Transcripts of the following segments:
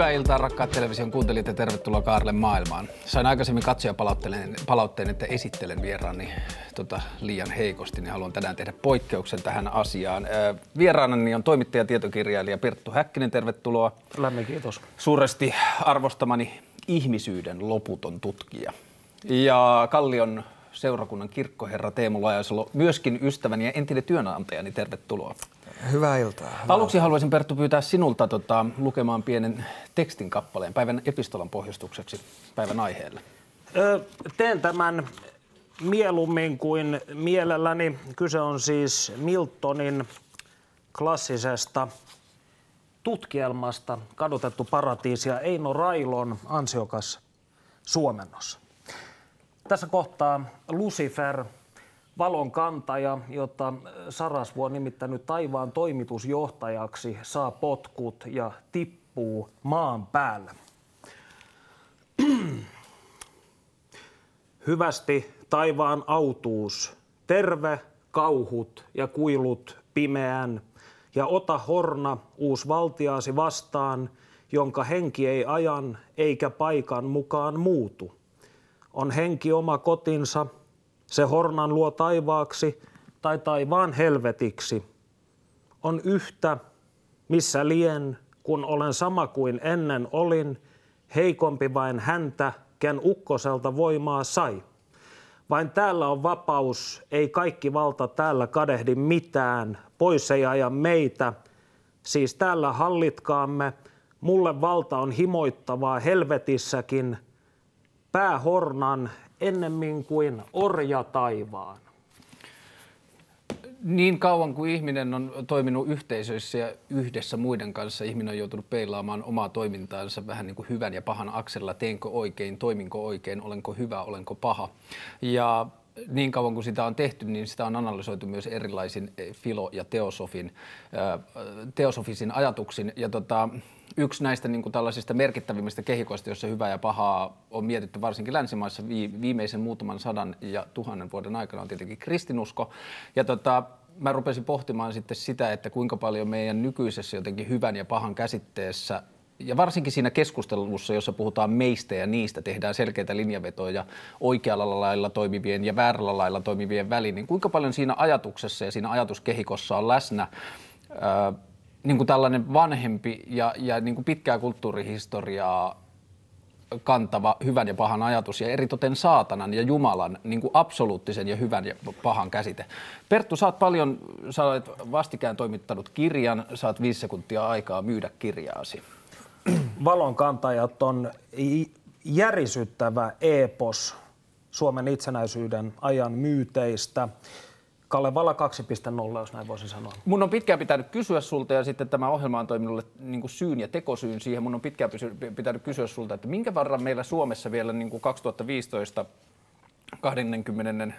Hyvää iltaa rakkaat television kuuntelijat ja tervetuloa Kaarle maailmaan. Sain aikaisemmin katsoja palautteen, palautteen että esittelen vieraani tota, liian heikosti, niin haluan tänään tehdä poikkeuksen tähän asiaan. Vieraanani on toimittaja ja tietokirjailija Perttu Häkkinen, tervetuloa. Lämmin kiitos. Suuresti arvostamani ihmisyyden loputon tutkija. Ja Kallion seurakunnan kirkkoherra Teemu Lajasalo, myöskin ystäväni ja entinen työnantajani, tervetuloa. Hyvää iltaa. Hyvää Aluksi haluaisin Perttu pyytää sinulta tota, lukemaan pienen tekstin kappaleen päivän epistolan pohjustukseksi päivän aiheelle. Ö, teen tämän mieluummin kuin mielelläni. Kyse on siis Miltonin klassisesta tutkielmasta Kadotettu paratiisi ja Eino Railon ansiokas suomennos. Tässä kohtaa Lucifer, valon kantaja, jota Sarasvu on nimittänyt taivaan toimitusjohtajaksi, saa potkut ja tippuu maan päälle. Hyvästi taivaan autuus, terve kauhut ja kuilut pimeän, ja ota horna uus valtiaasi vastaan, jonka henki ei ajan eikä paikan mukaan muutu. On henki oma kotinsa, se hornan luo taivaaksi tai taivaan helvetiksi. On yhtä, missä lien, kun olen sama kuin ennen olin, heikompi vain häntä, ken ukkoselta voimaa sai. Vain täällä on vapaus, ei kaikki valta täällä kadehdi mitään, pois ei aja meitä. Siis täällä hallitkaamme, mulle valta on himoittavaa helvetissäkin, päähornan ennemmin kuin orja taivaan. Niin kauan kuin ihminen on toiminut yhteisöissä ja yhdessä muiden kanssa, ihminen on joutunut peilaamaan omaa toimintaansa vähän niin kuin hyvän ja pahan aksella. Teenkö oikein, toiminko oikein, olenko hyvä, olenko paha. Ja niin kauan kuin sitä on tehty, niin sitä on analysoitu myös erilaisin eh, filo- ja teosofin, teosofisin ajatuksin. Ja tota, yksi näistä niin kuin tällaisista merkittävimmistä kehikoista, jossa hyvää ja pahaa on mietitty varsinkin länsimaissa viimeisen muutaman sadan ja tuhannen vuoden aikana on tietenkin kristinusko. Ja tota, mä rupesin pohtimaan sitten sitä, että kuinka paljon meidän nykyisessä jotenkin hyvän ja pahan käsitteessä ja varsinkin siinä keskustelussa, jossa puhutaan meistä ja niistä, tehdään selkeitä linjavetoja oikealla lailla toimivien ja väärällä lailla toimivien väliin, niin kuinka paljon siinä ajatuksessa ja siinä ajatuskehikossa on läsnä ää, niin kuin tällainen vanhempi ja, ja niin kuin pitkää kulttuurihistoriaa kantava hyvän ja pahan ajatus ja eritoten saatanan ja Jumalan niin kuin absoluuttisen ja hyvän ja pahan käsite. Perttu, sä oot paljon, sä olet vastikään toimittanut kirjan, saat viisi sekuntia aikaa myydä kirjaasi. Valon kantajat on järisyttävä epos Suomen itsenäisyyden ajan myyteistä. Kalevala 2.0, jos näin voisin sanoa. Mun on pitkään pitänyt kysyä sulta ja sitten tämä ohjelma on minulle niin syyn ja tekosyyn siihen. Mun on pitkään pitänyt kysyä sulta, että minkä verran meillä Suomessa vielä niin kuin 2015 20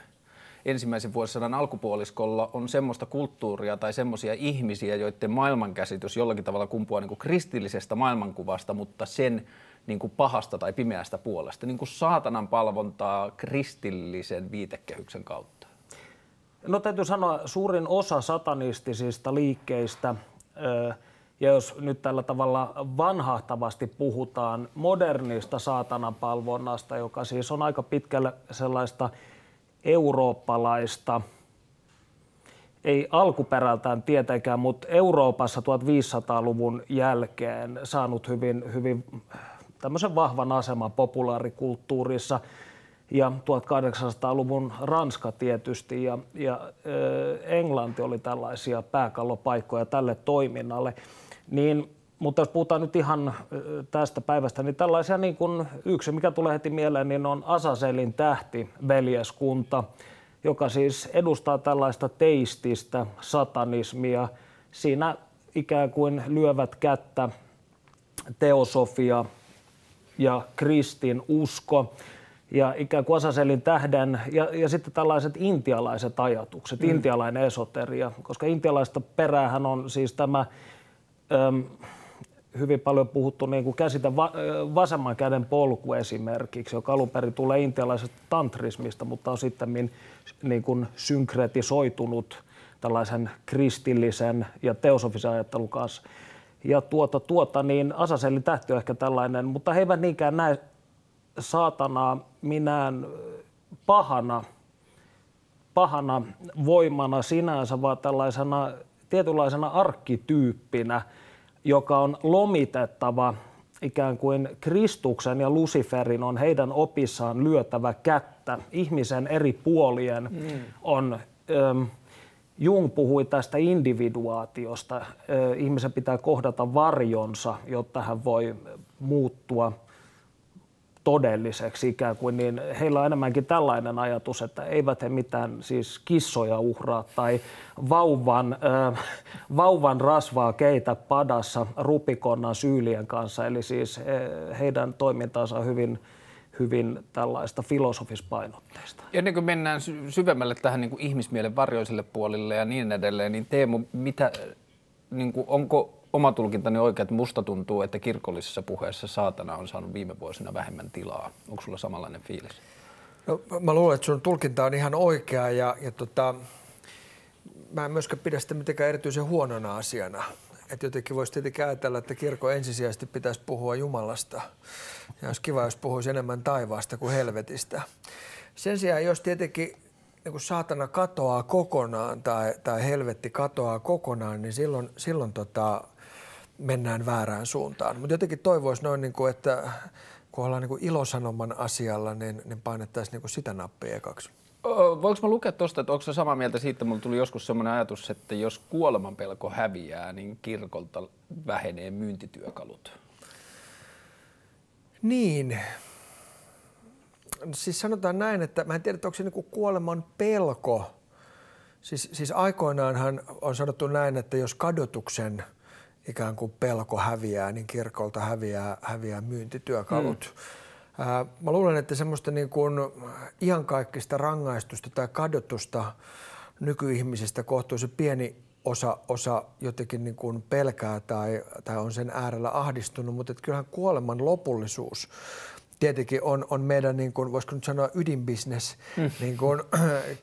ensimmäisen vuosisadan alkupuoliskolla on semmoista kulttuuria tai semmoisia ihmisiä, joiden maailmankäsitys jollakin tavalla kumpuaa niin kuin kristillisestä maailmankuvasta, mutta sen niin kuin pahasta tai pimeästä puolesta, niin kuin saatanan palvontaa kristillisen viitekehyksen kautta. No täytyy sanoa, suurin osa satanistisista liikkeistä, ja jos nyt tällä tavalla vanhahtavasti puhutaan modernista saatanapalvonnasta, joka siis on aika pitkälle sellaista eurooppalaista, ei alkuperältään tietenkään, mutta Euroopassa 1500-luvun jälkeen saanut hyvin, hyvin tämmöisen vahvan aseman populaarikulttuurissa – ja 1800-luvun Ranska tietysti ja, ja Englanti oli tällaisia pääkallopaikkoja tälle toiminnalle. Niin, mutta jos puhutaan nyt ihan tästä päivästä, niin tällaisia niin kuin yksi, mikä tulee heti mieleen, niin on Asaselin tähti, veljeskunta, joka siis edustaa tällaista teististä satanismia. Siinä ikään kuin lyövät kättä teosofia ja kristin usko ja ikään kuin Asaselin tähden ja, ja sitten tällaiset intialaiset ajatukset, mm. intialainen esoteria, koska intialaista peräähän on siis tämä äm, hyvin paljon puhuttu niin kuin käsite va, vasemman käden polku esimerkiksi, joka alun perin tulee intialaisesta tantrismista, mutta on sitten niin kuin synkretisoitunut tällaisen kristillisen ja teosofisen ajattelun kanssa. ja tuota, tuota, niin Asaselin tähti on ehkä tällainen, mutta he eivät niinkään näe saatanaa minään pahana, pahana voimana sinänsä, vaan tällaisena tietynlaisena arkkityyppinä, joka on lomitettava ikään kuin Kristuksen ja Luciferin on heidän opissaan lyötävä kättä. Ihmisen eri puolien mm. on, ähm, Jung puhui tästä individuaatiosta. Ihmisen pitää kohdata varjonsa, jotta hän voi muuttua – todelliseksi ikään kuin, niin heillä on enemmänkin tällainen ajatus, että eivät he mitään siis kissoja uhraa tai vauvan, äh, vauvan rasvaa keitä padassa rupikonnan syylien kanssa. Eli siis he, heidän toimintaansa on hyvin, hyvin tällaista filosofispainotteista. Ennen kuin mennään syvemmälle tähän niin kuin ihmismielen varjoiselle puolille ja niin edelleen, niin Teemu, mitä, niin kuin, onko oma tulkintani oikein, että musta tuntuu, että kirkollisessa puheessa saatana on saanut viime vuosina vähemmän tilaa. Onko sulla samanlainen fiilis? No, mä luulen, että sun tulkinta on ihan oikea ja, ja tota, mä en myöskään pidä sitä mitenkään erityisen huonona asiana. Että jotenkin voisi tietenkin ajatella, että kirkko ensisijaisesti pitäisi puhua Jumalasta. Ja olisi kiva, jos puhuisi enemmän taivaasta kuin helvetistä. Sen sijaan, jos tietenkin niin kun saatana katoaa kokonaan tai, tai helvetti katoaa kokonaan, niin silloin, silloin tota, mennään väärään suuntaan. Mutta jotenkin toivoisi noin, niin kuin, että kun ollaan niin kuin ilosanoman asialla, niin, niin painettaisiin niin kuin sitä nappia ekaksi. Voinko mä lukea tuosta, että onko se samaa mieltä siitä, mulla tuli joskus sellainen ajatus, että jos kuoleman pelko häviää, niin kirkolta vähenee myyntityökalut? Niin. Siis sanotaan näin, että mä en tiedä, että onko se niin kuoleman pelko. Siis, siis aikoinaanhan on sanottu näin, että jos kadotuksen – ikään kuin pelko häviää, niin kirkolta häviää, häviää myyntityökalut. Mm. mä luulen, että semmoista niin kuin iankaikkista rangaistusta tai kadotusta nykyihmisistä kohtuullisen pieni osa, osa jotenkin niin kuin pelkää tai, tai on sen äärellä ahdistunut, mutta kyllähän kuoleman lopullisuus tietenkin on, on meidän, niin kuin, voisiko nyt sanoa, ydinbisnes mm. niin kuin,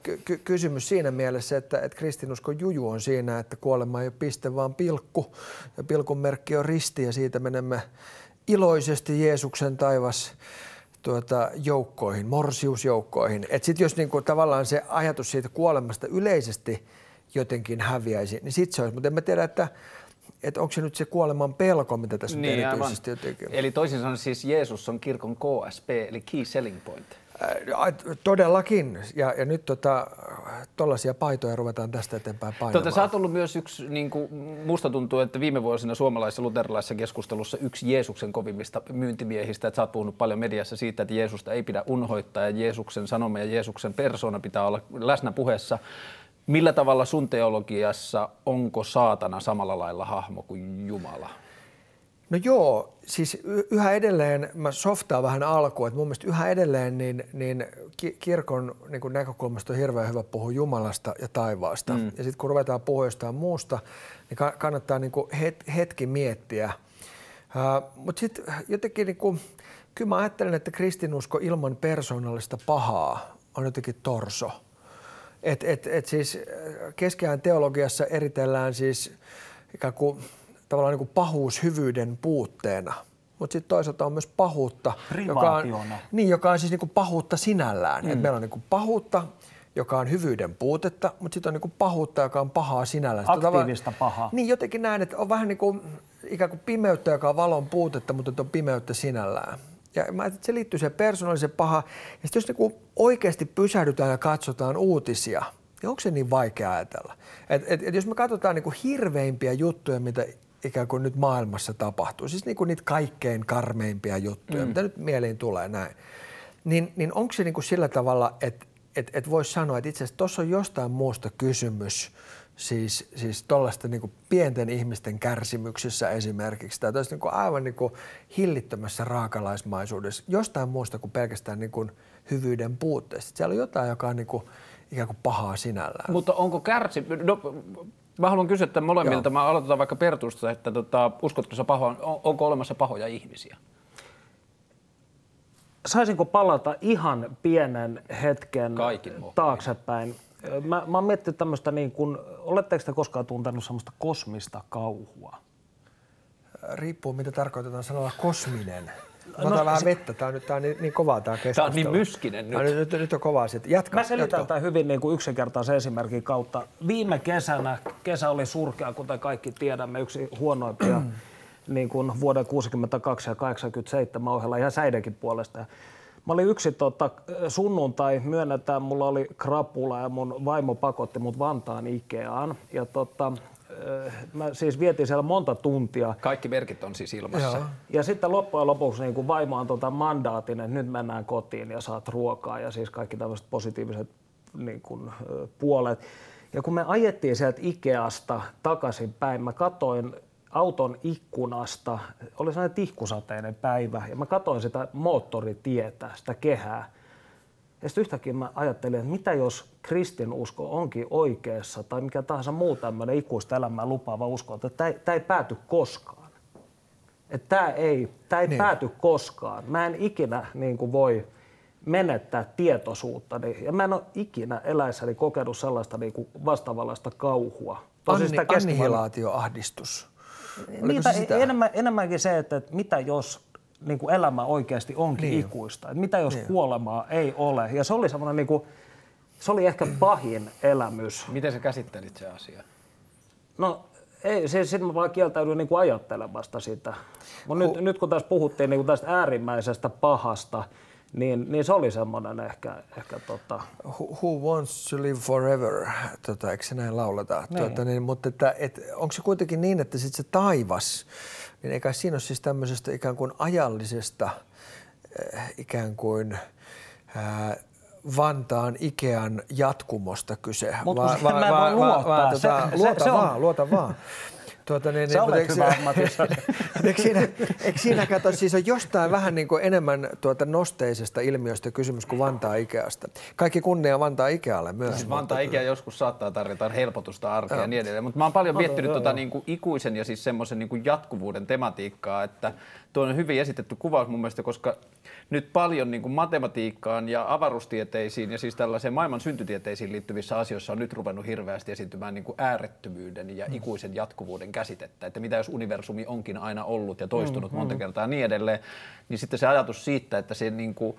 ky- kysymys siinä mielessä, että, että kristinuskon juju on siinä, että kuolema ei ole piste, vaan pilkku. Ja pilkun merkki on risti ja siitä menemme iloisesti Jeesuksen taivas tuota, joukkoihin, morsiusjoukkoihin. Sitten jos niin kuin, tavallaan se ajatus siitä kuolemasta yleisesti jotenkin häviäisi, niin sitten se olisi. Mutta en mä tiedä, että että onko se nyt se kuoleman pelko, mitä tässä niin, erityisesti jotenkin. Eli toisin sanoen siis Jeesus on kirkon KSP, eli Key Selling Point. Todellakin. Ja, ja nyt tota, tuollaisia paitoja ruvetaan tästä eteenpäin painamaan. Tota, sä oot ollut myös yksi, niin kuin, musta tuntuu, että viime vuosina suomalaisessa luterilaisessa keskustelussa yksi Jeesuksen kovimmista myyntimiehistä, että sä oot puhunut paljon mediassa siitä, että Jeesusta ei pidä unhoittaa ja Jeesuksen sanoma ja Jeesuksen persona pitää olla läsnä puheessa. Millä tavalla sun teologiassa onko saatana samalla lailla hahmo kuin Jumala? No joo, siis yhä edelleen, mä softaan vähän alkuun, että mun mielestä yhä edelleen niin, niin kirkon niin kuin näkökulmasta on hirveän hyvä puhua Jumalasta ja taivaasta. Mm. Ja sitten kun ruvetaan puhua jostain muusta, niin kannattaa niin kuin hetki miettiä. Mutta sitten jotenkin, niin kuin, kyllä mä ajattelen, että kristinusko ilman persoonallista pahaa on jotenkin torso – et, et, et siis äh, keskiään teologiassa eritellään siis ikään kuin tavallaan niin kuin pahuus hyvyyden puutteena. Mutta sitten toisaalta on myös pahuutta, joka on, niin, joka on siis niin kuin pahuutta sinällään. Mm. Et meillä on niin kuin pahuutta, joka on hyvyyden puutetta, mutta sitten on niin kuin pahuutta, joka on pahaa sinällään. Aktiivista pahaa. Niin jotenkin näin, että on vähän niin kuin ikään kuin pimeyttä, joka on valon puutetta, mutta on pimeyttä sinällään. Ja mä että se liittyy se persoonallisen paha. Ja sitten jos niinku oikeasti pysähdytään ja katsotaan uutisia, niin onko se niin vaikea ajatella? Et, et, et jos me katsotaan niinku hirveimpiä juttuja, mitä ikään kuin nyt maailmassa tapahtuu, siis niinku niitä kaikkein karmeimpia juttuja, mm. mitä nyt mieliin tulee näin, niin, niin onko se niinku sillä tavalla, että et, et voisi sanoa, että itse asiassa tuossa on jostain muusta kysymys – siis, siis tuollaista niin pienten ihmisten kärsimyksissä esimerkiksi, tai niin kuin aivan niin kuin hillittömässä raakalaismaisuudessa, jostain muusta kuin pelkästään niin kuin hyvyyden puutteesta. Siellä on jotain, joka on niin kuin, ikään kuin pahaa sinällään. Mutta onko kärsi... No, mä haluan kysyä tämän molemmilta. Joo. Mä aloitetaan vaikka Pertusta, että tota, uskotko sä pahoa, on, onko olemassa pahoja ihmisiä? Saisinko palata ihan pienen hetken taaksepäin? Mä, mä oon miettinyt tämmöistä niin kuin, oletteko te koskaan tuntenut semmoista kosmista kauhua? riippuu mitä tarkoitetaan sanalla kosminen. Mä otan no, vähän vettä, tää on, nyt, tää on niin, niin kovaa tää keskustelu. Tää on niin myskinen nyt. Tää, nyt, nyt, nyt on kovaa sit. Jatka, Mä selitän tämän hyvin niin kuin yksinkertaisen esimerkin kautta. Viime kesänä, kesä oli surkea, kuten kaikki tiedämme, yksi huonoimpia niin kuin vuoden 62 ja 87 ohella ihan säidenkin puolesta. Mä olin yksi tota, sunnuntai, myönnetään, mulla oli krapula ja mun vaimo pakotti mut Vantaan Ikeaan. Ja tota, eh, mä siis vietin siellä monta tuntia. Kaikki merkit on siis ilmassa. Joo. Ja sitten loppujen lopuksi niin kuin vaimo on tota mandaatin, että nyt mennään kotiin ja saat ruokaa ja siis kaikki tämmöiset positiiviset niin kuin, ö, puolet. Ja kun me ajettiin sieltä Ikeasta takaisin päin, mä katoin auton ikkunasta, oli sellainen tihkusateinen päivä, ja mä katoin sitä moottoritietä, sitä kehää. Ja sitten yhtäkkiä mä ajattelin, että mitä jos kristinusko onkin oikeassa tai mikä tahansa muu tämmöinen ikuista elämää lupaava usko, että tämä ei, pääty koskaan. Että tämä ei, tää ei Niin. pääty koskaan. Mä en ikinä niin kuin voi menettää tietoisuutta. Ja mä en ole ikinä eläessäni kokenut sellaista niin kuin vastaavanlaista kauhua. Anni, sitä kestävän- annihilaatioahdistus. Niitä, se sitä? enemmän, enemmänkin se, että, että mitä jos niin kuin elämä oikeasti onkin Niin. ikuista. Että mitä jos Niin. kuolemaa ei ole. Ja se oli semmoinen, niin kuin, se oli ehkä pahin elämys. Miten sä käsittelit se asia? No ei, siis sitten mä vaan kieltäydyin niin kuin ajattelemasta sitä. Mutta nyt, nyt kun tässä puhuttiin niin kuin tästä äärimmäisestä pahasta, niin, niin se oli semmoinen ehkä, ehkä tota, Who, who wants to live forever, tota, eikö se näin lauleta? Niin. Tuota, niin, mutta että, et, onko se kuitenkin niin, että sit se taivas, niin eikä siinä ole siis tämmöisestä ikään kuin ajallisesta äh, ikään kuin äh, Vantaan Ikean jatkumosta kyse. Mut kun siihen mä en voi luottaa. Se- tota, se- luota se vaan, luota vaan. Tuota, niin, Sä mutta olet eikö hyvä ammatissa. eikö siinä, eikö siinä kato, siis on jostain vähän niin kuin enemmän tuota nosteisesta ilmiöstä kysymys kuin Vantaa Ikeasta. Kaikki kunnia Vantaa Ikealle myös. Siis Vantaa ikä joskus saattaa tarjota helpotusta arkea ja niin edelleen, mutta mä oon paljon miettinyt tota niin kuin ikuisen ja siis semmoisen niin kuin jatkuvuuden tematiikkaa, että tuo on hyvin esitetty kuvaus mun mielestä, koska nyt paljon niin kuin matematiikkaan ja avaruustieteisiin ja siis tällaiseen maailman syntytieteisiin liittyvissä asioissa on nyt ruvennut hirveästi esiintymään niin kuin äärettömyyden ja ikuisen jatkuvuuden käsitettä, että mitä jos universumi onkin aina ollut ja toistunut monta kertaa ja niin edelleen, niin sitten se ajatus siitä, että se niin kuin,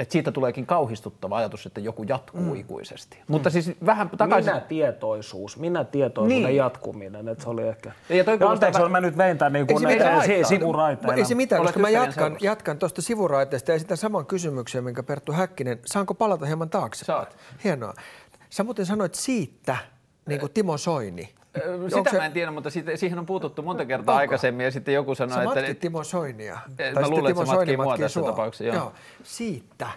että siitä tuleekin kauhistuttava ajatus, että joku jatkuu mm. ikuisesti. Mutta siis vähän takaisin... minä tietoisuus, minä tietoisuuden Niin. jatkuminen, että se oli ehkä... Ja toi kuulostaa anteeksi, vähän- mä nyt vein tämän niin kuin eh, haittaa. sivuraiteilla. Ei se mitään, koska mä jatkan, seurassa. jatkan tuosta sivuraiteesta ja esitän saman kysymyksen, minkä Perttu Häkkinen. Saanko palata hieman taakse? Saat. Hienoa. Sä muuten sanoit siitä, niin kuin Timo Soini. Sitä se- mä en tiedä, mutta siitä, siihen on puututtu monta kertaa Onko? aikaisemmin ja sitten joku Sä sanoi, että... matkit Timo Soinia. Tai mä luulen, että Timo se matkii mua tässä sua. tapauksessa, joo. Siitä.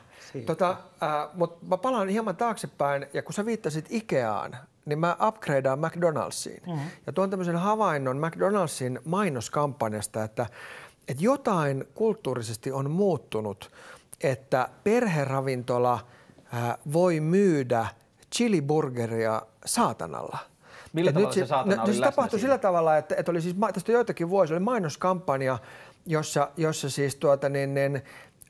Tota, äh, Mutta mä palaan hieman taaksepäin ja kun sä viittasit Ikeaan, niin mä upgradeaan McDonald'siin. Mm-hmm. Ja tuon tämmöisen havainnon McDonald'sin mainoskampanjasta, että, että jotain kulttuurisesti on muuttunut, että perheravintola äh, voi myydä chiliburgeria saatanalla. Millä Et tavalla nyt se saatana no, oli se tapahtui siinä? sillä tavalla, että, että oli siis, tästä joitakin vuosia, oli mainoskampanja, jossa, jossa siis tuota niin, niin,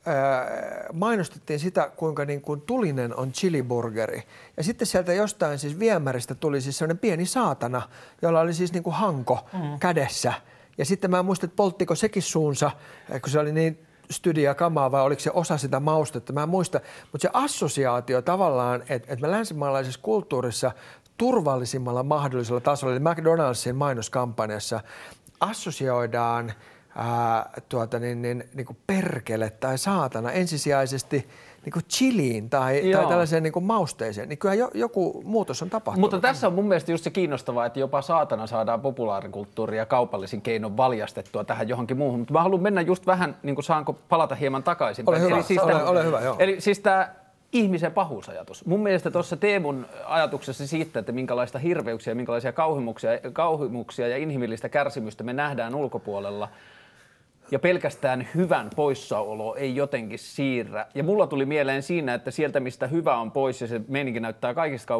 ää, mainostettiin sitä, kuinka niin kuin tulinen on chiliburgeri. Ja sitten sieltä jostain siis viemäristä tuli siis sellainen pieni saatana, jolla oli siis niin kuin hanko mm. kädessä. Ja sitten mä en muista, että polttiko sekin suunsa, eh, kun se oli niin stydia kamaa vai oliko se osa sitä maustetta, mä en muista. Mutta se assosiaatio tavallaan, että, että me länsimaalaisessa kulttuurissa turvallisimmalla mahdollisella tasolla, eli McDonald'sin mainoskampanjassa assosioidaan ää, tuota, niin, niin, niin kuin perkele tai saatana ensisijaisesti niin kuin chiliin tai, tai tällaiseen niin kuin mausteeseen, niin kyllä jo, joku muutos on tapahtunut. Mutta tässä on mun mielestä just se kiinnostavaa, että jopa saatana saadaan populaarikulttuuria ja kaupallisin keinon valjastettua tähän johonkin muuhun. Mutta mä haluan mennä just vähän, niin kuin saanko palata hieman takaisin. Ole hyvä, siis ole- tää- ole hyvä, joo. Eli siis tämä ihmisen pahuusajatus. Mun mielestä tuossa Teemun ajatuksessa siitä, että minkälaista hirveyksiä, minkälaisia kauhimuksia, kauhimuksia ja inhimillistä kärsimystä me nähdään ulkopuolella, ja pelkästään hyvän poissaolo ei jotenkin siirrä. Ja mulla tuli mieleen siinä, että sieltä mistä hyvä on pois ja se meininki näyttää kaikista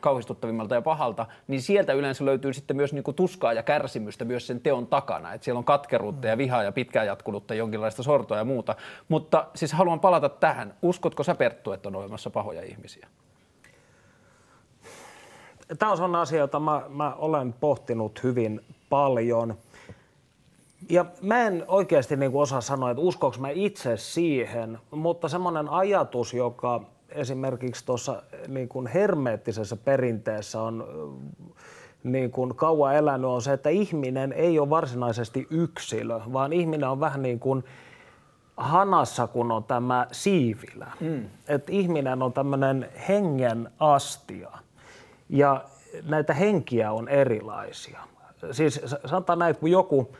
kauhistuttavimmalta ja pahalta, niin sieltä yleensä löytyy sitten myös niinku tuskaa ja kärsimystä myös sen teon takana. Et siellä on katkeruutta ja vihaa ja pitkään jatkunutta jonkinlaista sortoa ja muuta. Mutta siis haluan palata tähän. Uskotko sä Perttu, että on olemassa pahoja ihmisiä? Tämä on sellainen asia, jota mä, mä olen pohtinut hyvin paljon. Ja mä en oikeasti niin kuin osaa sanoa, että uskoks mä itse siihen, mutta semmoinen ajatus, joka esimerkiksi tuossa niin kuin hermeettisessä perinteessä on niin kuin kauan elänyt, on se, että ihminen ei ole varsinaisesti yksilö, vaan ihminen on vähän niin kuin hanassa, kun on tämä siivilä. Mm. Että ihminen on tämmöinen hengen astia ja näitä henkiä on erilaisia. Siis sanotaan näin, kun joku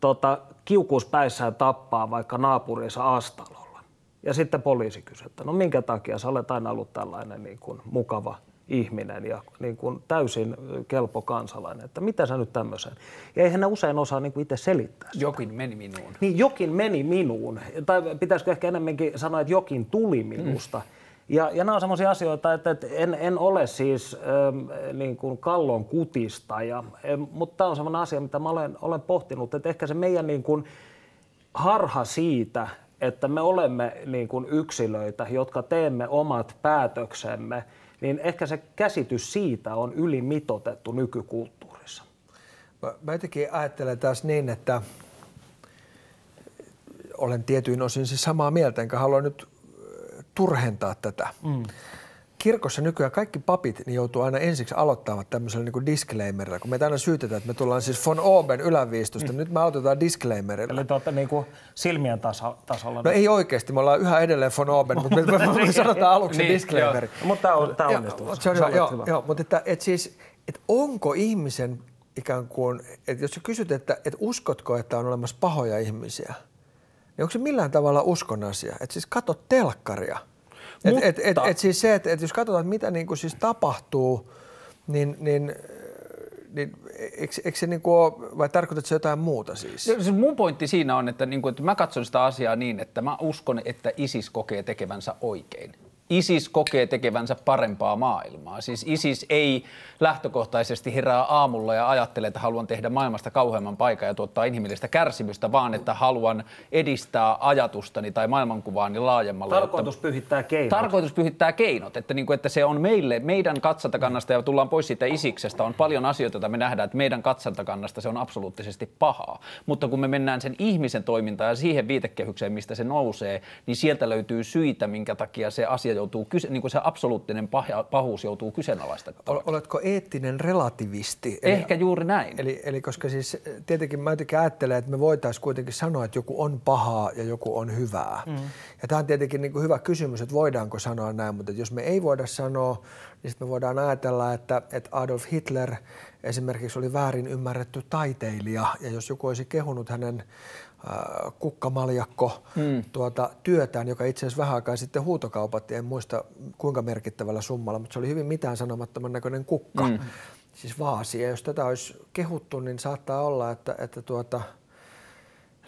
tota, kiukuuspäissään tappaa vaikka naapurinsa Astalolla. Ja sitten poliisi kysyy, että no minkä takia sä olet aina ollut tällainen niin kuin mukava ihminen ja niin kuin täysin kelpo kansalainen, että mitä sä nyt tämmöisen. Ja eihän ne usein osaa niin kuin itse selittää sitä. Jokin meni minuun. Niin, jokin meni minuun. Tai pitäisikö ehkä enemmänkin sanoa, että jokin tuli minusta. Mm. Ja, ja nämä on sellaisia asioita, että, että en, en ole siis ähm, niin kuin kallon kutista, ja, mutta tämä on sellainen asia, mitä mä olen, olen pohtinut, että ehkä se meidän niin kuin harha siitä, että me olemme niin kuin yksilöitä, jotka teemme omat päätöksemme, niin ehkä se käsitys siitä on ylimitotettu nykykulttuurissa. Mä, mä jotenkin ajattelen taas niin, että olen tietyin osin siis samaa mieltä, enkä halua nyt turhentaa tätä. Mm. Kirkossa nykyään kaikki papit niin joutuu aina ensiksi aloittamaan tämmöisellä niin disclaimerilla, kun meitä aina syytetään, että me tullaan siis von Oben yläviistosta. Mm. Nyt me aloitetaan disclaimerilla. Eli te olette niin kuin silmien tasa, tasolla. No ei oikeasti, me ollaan yhä edelleen von Oben, mutta me, me, me sanotaan aluksi niin, disclaimer. Joo. Mutta tämä on, tämä onnistuu. Se on hyvä, joo, joo, mutta että, että siis, että onko ihmisen ikään kuin, että jos sä kysyt, että, että uskotko, että on olemassa pahoja ihmisiä – niin onko se millään tavalla uskon asia? Että siis katso telkkaria. Mutta... Et, et, et, et siis se, että et jos katsotaan, mitä niinku siis tapahtuu, niin, niin niin eikö, eikö se niin kuin ole, vai tarkoitatko se jotain muuta siis? siis? Mun pointti siinä on, että, niin kuin, että mä katson sitä asiaa niin, että mä uskon, että ISIS kokee tekevänsä oikein. ISIS kokee tekevänsä parempaa maailmaa. Siis ISIS ei lähtökohtaisesti herää aamulla ja ajattele, että haluan tehdä maailmasta kauheamman paikan ja tuottaa inhimillistä kärsimystä, vaan että haluan edistää ajatustani tai maailmankuvaani laajemmalla. Tarkoitus jotta, pyhittää keinot. Tarkoitus pyhittää keinot, että, niin kuin, että se on meille, meidän katsantakannasta ja tullaan pois siitä isiksestä, on paljon asioita, joita me nähdään, että meidän katsantakannasta se on absoluuttisesti pahaa. Mutta kun me mennään sen ihmisen toimintaan ja siihen viitekehykseen, mistä se nousee, niin sieltä löytyy syitä, minkä takia se asia joutuu, niin kuin se absoluuttinen pahuus joutuu kyseenalaistettavaksi. Oletko eettinen relativisti? Ehkä eli, juuri näin. Eli, eli koska siis tietenkin mä jotenkin ajattelen, että me voitaisiin kuitenkin sanoa, että joku on pahaa ja joku on hyvää. Mm. Ja tämä on tietenkin niin kuin hyvä kysymys, että voidaanko sanoa näin, mutta jos me ei voida sanoa, niin sitten me voidaan ajatella, että, että Adolf Hitler esimerkiksi oli väärin ymmärretty taiteilija, ja jos joku olisi kehunut hänen Äh, kukkamaljakko mm. tuota, työtään, joka itse asiassa vähän aikaa sitten huutokaupattiin, en muista kuinka merkittävällä summalla, mutta se oli hyvin mitään sanomattoman näköinen kukka, mm. siis vaasi. Ja jos tätä olisi kehuttu, niin saattaa olla, että, että tuota,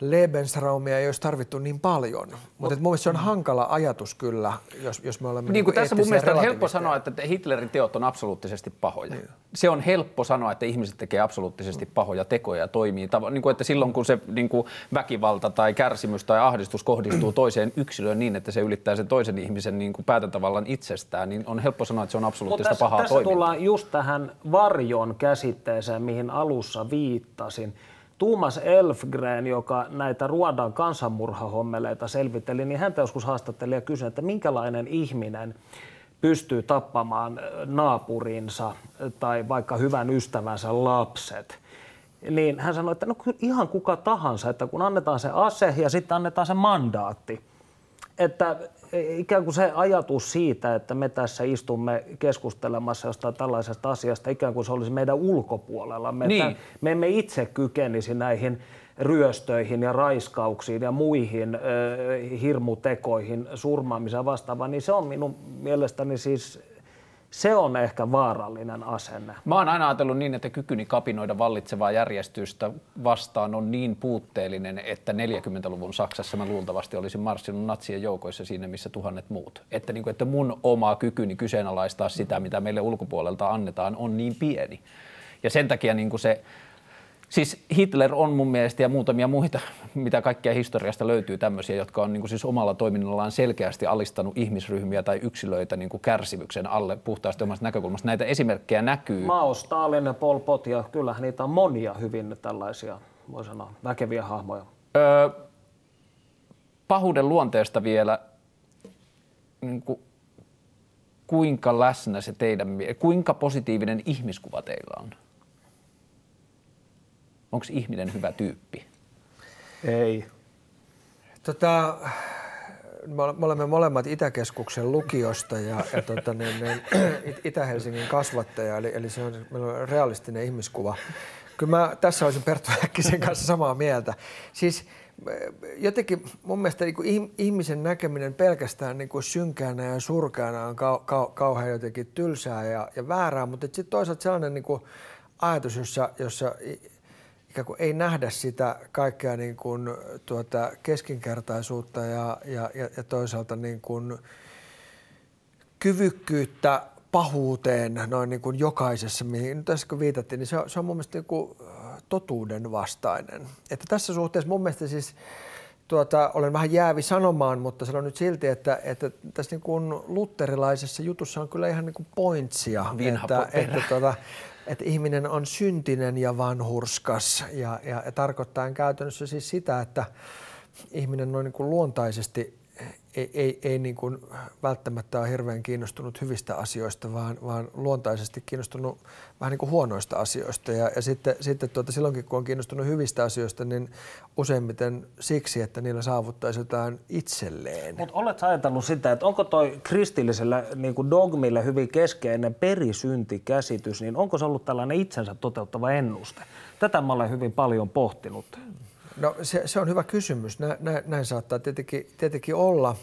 Lebensraumia ei olisi tarvittu niin paljon. Mutta mun mielestä se on hankala ajatus kyllä, jos, jos me olemme niin kuin niinku tässä mun mielestä on helppo sanoa, että Hitlerin teot on absoluuttisesti pahoja. Niin. Se on helppo sanoa, että ihmiset tekee absoluuttisesti pahoja tekoja ja toimii. Niin kuin, että silloin kun se niin kuin väkivalta tai kärsimys tai ahdistus kohdistuu toiseen yksilöön niin, että se ylittää sen toisen ihmisen niin kuin päätäntävallan itsestään, niin on helppo sanoa, että se on absoluuttista tässä, pahaa tässä toimintaa. tullaan just tähän varjon käsitteeseen, mihin alussa viittasin. Tuomas Elfgren, joka näitä Ruodan kansanmurhahommeleita selvitteli, niin häntä joskus haastatteli ja kysyi, että minkälainen ihminen pystyy tappamaan naapurinsa tai vaikka hyvän ystävänsä lapset. Niin hän sanoi, että no ihan kuka tahansa, että kun annetaan se ase ja sitten annetaan se mandaatti, että ikään kuin se ajatus siitä, että me tässä istumme keskustelemassa jostain tällaisesta asiasta, ikään kuin se olisi meidän ulkopuolella. Me, niin. me emme itse kykenisi näihin ryöstöihin ja raiskauksiin ja muihin ö, hirmutekoihin, surmaamiseen vastaavaan, niin se on minun mielestäni siis se on ehkä vaarallinen asenne. Mä oon aina ajatellut niin, että kykyni kapinoida vallitsevaa järjestystä vastaan on niin puutteellinen, että 40-luvun Saksassa mä luultavasti olisin marssinut natsien joukoissa siinä, missä tuhannet muut. Että, niin kuin, että mun oma kykyni kyseenalaistaa sitä, mitä meille ulkopuolelta annetaan, on niin pieni. Ja sen takia niin kuin se Siis Hitler on mun mielestä ja muutamia muita, mitä kaikkea historiasta löytyy tämmöisiä, jotka on niin kuin siis omalla toiminnallaan selkeästi alistanut ihmisryhmiä tai yksilöitä niin kuin kärsimyksen alle puhtaasti omasta näkökulmasta. Näitä esimerkkejä näkyy. Mao, Stalin, Pol Pot ja kyllähän niitä on monia hyvin tällaisia voi sanoa, väkeviä hahmoja. Öö, pahuuden luonteesta vielä, niin kuin, kuinka läsnä se teidän, kuinka positiivinen ihmiskuva teillä on? Onko ihminen hyvä tyyppi? Ei. Tota, me olemme molemmat Itäkeskuksen lukiosta ja, ja tota, niin, niin, Itä-Helsingin kasvattaja, eli, eli se on, meillä on realistinen ihmiskuva. Kyllä mä tässä olisin Perttu Häkkisen kanssa samaa mieltä. Siis jotenkin mun mielestä niin ihmisen näkeminen pelkästään niin kuin synkäänä ja surkeana on kau, kau, kauhean jotenkin tylsää ja, ja väärää, mutta sitten toisaalta sellainen niin kuin ajatus, jossa, jossa ikään kuin ei nähdä sitä kaikkea niin kuin, tuota, keskinkertaisuutta ja, ja, ja toisaalta niin kuin kyvykkyyttä pahuuteen noin niin kuin jokaisessa, mihin tässä kun viitattiin, niin se on, se on mun mielestä niin kuin totuuden vastainen. Että tässä suhteessa mun mielestä siis tuota, olen vähän jäävi sanomaan, mutta sanon nyt silti, että, että tässä niin kuin lutterilaisessa jutussa on kyllä ihan niin kuin pointsia. että, että, tuota, että ihminen on syntinen ja vanhurskas. Ja, ja, ja tarkoittaa käytännössä siis sitä, että ihminen on niin kuin luontaisesti ei, ei, ei niin kuin välttämättä ole hirveän kiinnostunut hyvistä asioista, vaan, vaan luontaisesti kiinnostunut vähän niin kuin huonoista asioista. Ja, ja sitten, sitten tuota, silloinkin, kun on kiinnostunut hyvistä asioista, niin useimmiten siksi, että niillä saavuttaisi jotain itselleen. Mutta oletko ajatellut sitä, että onko toi kristillisellä niin kuin dogmille hyvin keskeinen perisyntikäsitys, niin onko se ollut tällainen itsensä toteuttava ennuste? Tätä mä olen hyvin paljon pohtinut. No se, se on hyvä kysymys. Nä, nä, näin saattaa tietenkin, tietenkin olla.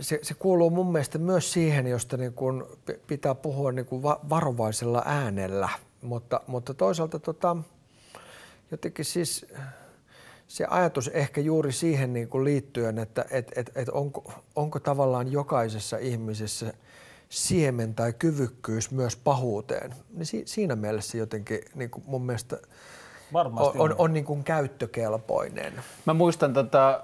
Se, se kuuluu mun mielestä myös siihen, josta niin kun pitää puhua niin kun varovaisella äänellä, mutta, mutta toisaalta tota, jotenkin siis se ajatus ehkä juuri siihen niin kuin liittyen, että et, et, et onko, onko tavallaan jokaisessa ihmisessä siemen tai kyvykkyys myös pahuuteen, niin si, siinä mielessä jotenkin niin mun mielestä – Varmasti on, on, on niin kuin käyttökelpoinen. Mä muistan tätä tota,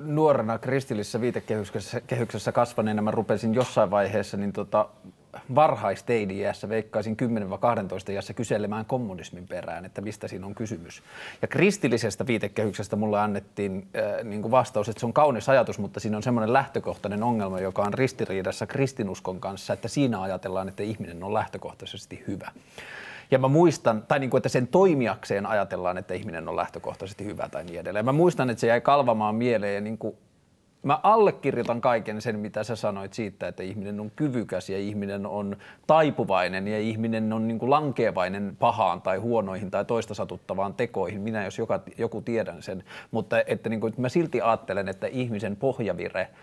nuorena kristillisessä viitekehyksessä kasvaneena, mä rupesin jossain vaiheessa niin tota, varhaisteini-iässä, veikkaisin 10-12 iässä kyselemään kommunismin perään, että mistä siinä on kysymys. Ja kristillisestä viitekehyksestä mulle annettiin äh, niin kuin vastaus, että se on kaunis ajatus, mutta siinä on semmoinen lähtökohtainen ongelma, joka on ristiriidassa kristinuskon kanssa, että siinä ajatellaan, että ihminen on lähtökohtaisesti hyvä. Ja mä muistan, tai niin kuin, että sen toimijakseen ajatellaan, että ihminen on lähtökohtaisesti hyvä tai niin edelleen. Mä muistan, että se jäi kalvamaan mieleen ja niin kuin, mä allekirjoitan kaiken sen, mitä sä sanoit siitä, että ihminen on kyvykäs ja ihminen on taipuvainen ja ihminen on niin kuin lankevainen pahaan tai huonoihin tai toista satuttavaan tekoihin. Minä jos joka, joku tiedän sen, mutta että, niin kuin, että mä silti ajattelen, että ihmisen pohjavire –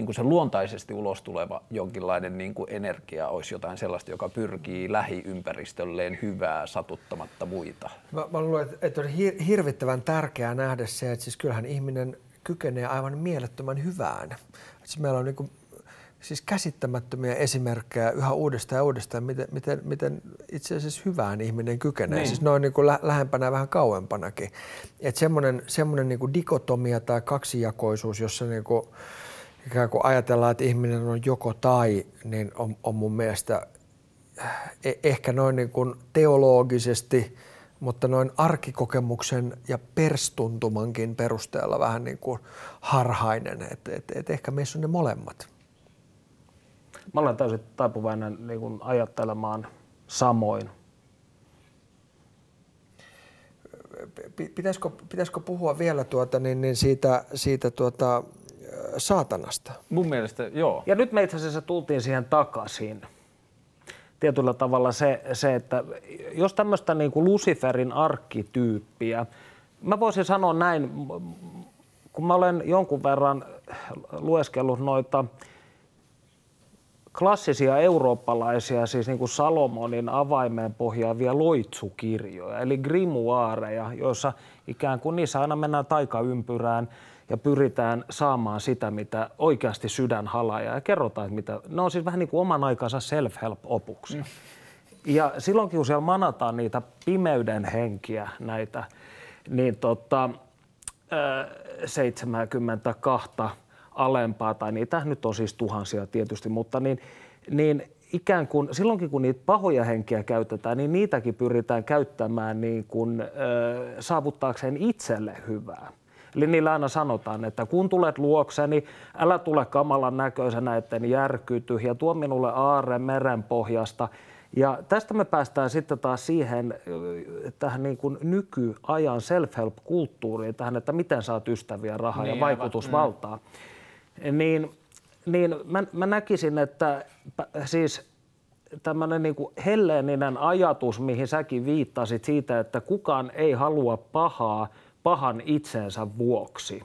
niin kuin se luontaisesti ulos tuleva jonkinlainen niin kuin energia olisi jotain sellaista, joka pyrkii lähiympäristölleen hyvää satuttamatta muita. Mä, mä luulen, että on hirvittävän tärkeää nähdä se, että siis kyllähän ihminen kykenee aivan mielettömän hyvään. Siis meillä on niin kuin, siis käsittämättömiä esimerkkejä yhä uudestaan ja uudestaan, miten, miten, miten itse asiassa hyvään ihminen kykenee. Niin. Siis noin niin kuin lä- lähempänä ja vähän kauempanakin. Että semmoinen, semmoinen niin kuin dikotomia tai kaksijakoisuus, jossa niin kuin, ikään kuin ajatellaan, että ihminen on joko tai, niin on, on mun mielestä eh, ehkä noin niin kuin teologisesti, mutta noin arkikokemuksen ja perstuntumankin perusteella vähän niin kuin harhainen. Että et, et ehkä meissä on ne molemmat. Mä olen täysin taipuvainen niin kuin ajattelemaan samoin. Pitäisikö, pitäisikö puhua vielä tuota, niin, niin siitä, siitä tuota, saatanasta. Mun mielestä joo. Ja nyt me itse asiassa tultiin siihen takaisin. Tietyllä tavalla se, se että jos tämmöistä niin kuin Luciferin arkkityyppiä, mä voisin sanoa näin, kun mä olen jonkun verran lueskellut noita klassisia eurooppalaisia, siis niin kuin Salomonin avaimeen pohjaavia loitsukirjoja, eli grimoireja, joissa ikään kuin niissä aina mennään taikaympyrään ja pyritään saamaan sitä, mitä oikeasti sydän halaa ja kerrotaan, että mitä, ne on siis vähän niin kuin oman aikansa self-help-opuksia. Mm. Ja silloinkin, kun siellä manataan niitä pimeyden henkiä, näitä, niin tota, 72 alempaa, tai niitä nyt on siis tuhansia tietysti, mutta niin, niin ikään kuin silloinkin kun niitä pahoja henkiä käytetään, niin niitäkin pyritään käyttämään niin kuin, ö, saavuttaakseen itselle hyvää. Eli niillä aina sanotaan, että kun tulet luokseni, älä tule kamalan näköisenä, etten järkyty, ja tuo minulle aarre pohjasta. Ja tästä me päästään sitten taas siihen tähän niin kuin nykyajan self-help-kulttuuriin, tähän, että miten saat ystäviä, rahaa niin, ja vaikutusvaltaa. Mm. Niin, niin mä, mä näkisin, että siis tämmöinen niin helleeninen ajatus, mihin säkin viittasit siitä, että kukaan ei halua pahaa pahan itsensä vuoksi,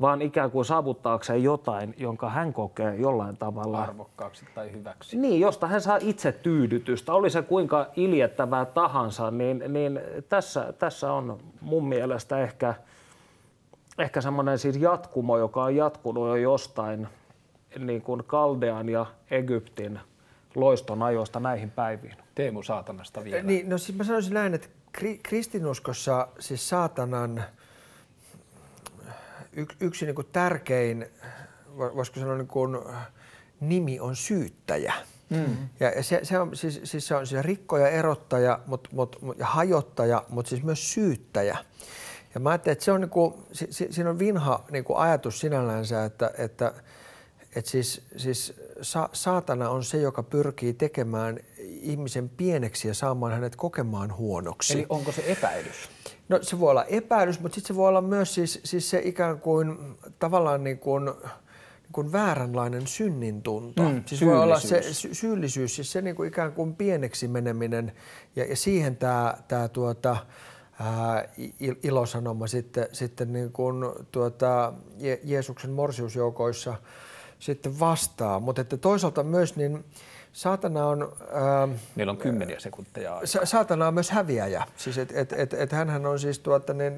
vaan ikään kuin saavuttaakseen jotain, jonka hän kokee jollain tavalla arvokkaaksi tai hyväksi. Niin, josta hän saa itse tyydytystä. Oli se kuinka iljettävää tahansa, niin, niin tässä, tässä on mun mielestä ehkä, ehkä semmoinen siis jatkumo, joka on jatkunut jo jostain niin kuin Kaldean ja Egyptin loiston ajoista näihin päiviin. Teemu Saatanasta vielä. Niin, no siis mä sanoisin näin, että kristinuskossa siis saatanan yksi, yksi niin kuin tärkein, voisiko sanoa niin kuin, nimi on syyttäjä. Mm. Ja se, se, on, siis, siis se on siis rikkoja, erottaja mut, mut, ja hajottaja, mutta siis myös syyttäjä. Ja mä ajattelin, että se on niin kuin, si, si, siinä on vinha niin kuin ajatus sinällänsä, että, että, että siis, siis sa, saatana on se, joka pyrkii tekemään ihmisen pieneksi ja saamaan hänet kokemaan huonoksi. Eli onko se epäilys? No se voi olla epäilys, mutta sitten se voi olla myös siis, siis se ikään kuin tavallaan niin kuin, niin kuin vääränlainen synnintunto. Mm, siis voi olla se sy- syyllisyys, siis se niin kuin ikään kuin pieneksi meneminen ja, ja siihen tämä, tämä tuota, ää, ilosanoma sitten, sitten niin kuin tuota, Je- Jeesuksen morsiusjoukoissa sitten vastaa. Mutta että toisaalta myös niin saatana on... Ää, Meillä on kymmeniä sekunteja aikaa. Saatana on myös häviäjä. Siis et, et, et, et hänhän on siis tuota, niin,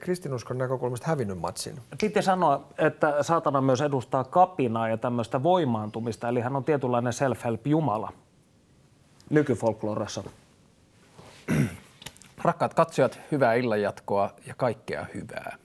kristinuskon näkökulmasta hävinnyt matsin. Piti sanoa, että saatana myös edustaa kapinaa ja tämmöistä voimaantumista, eli hän on tietynlainen self-help-jumala nykyfolklorassa. Rakkaat katsojat, hyvää illanjatkoa ja kaikkea hyvää.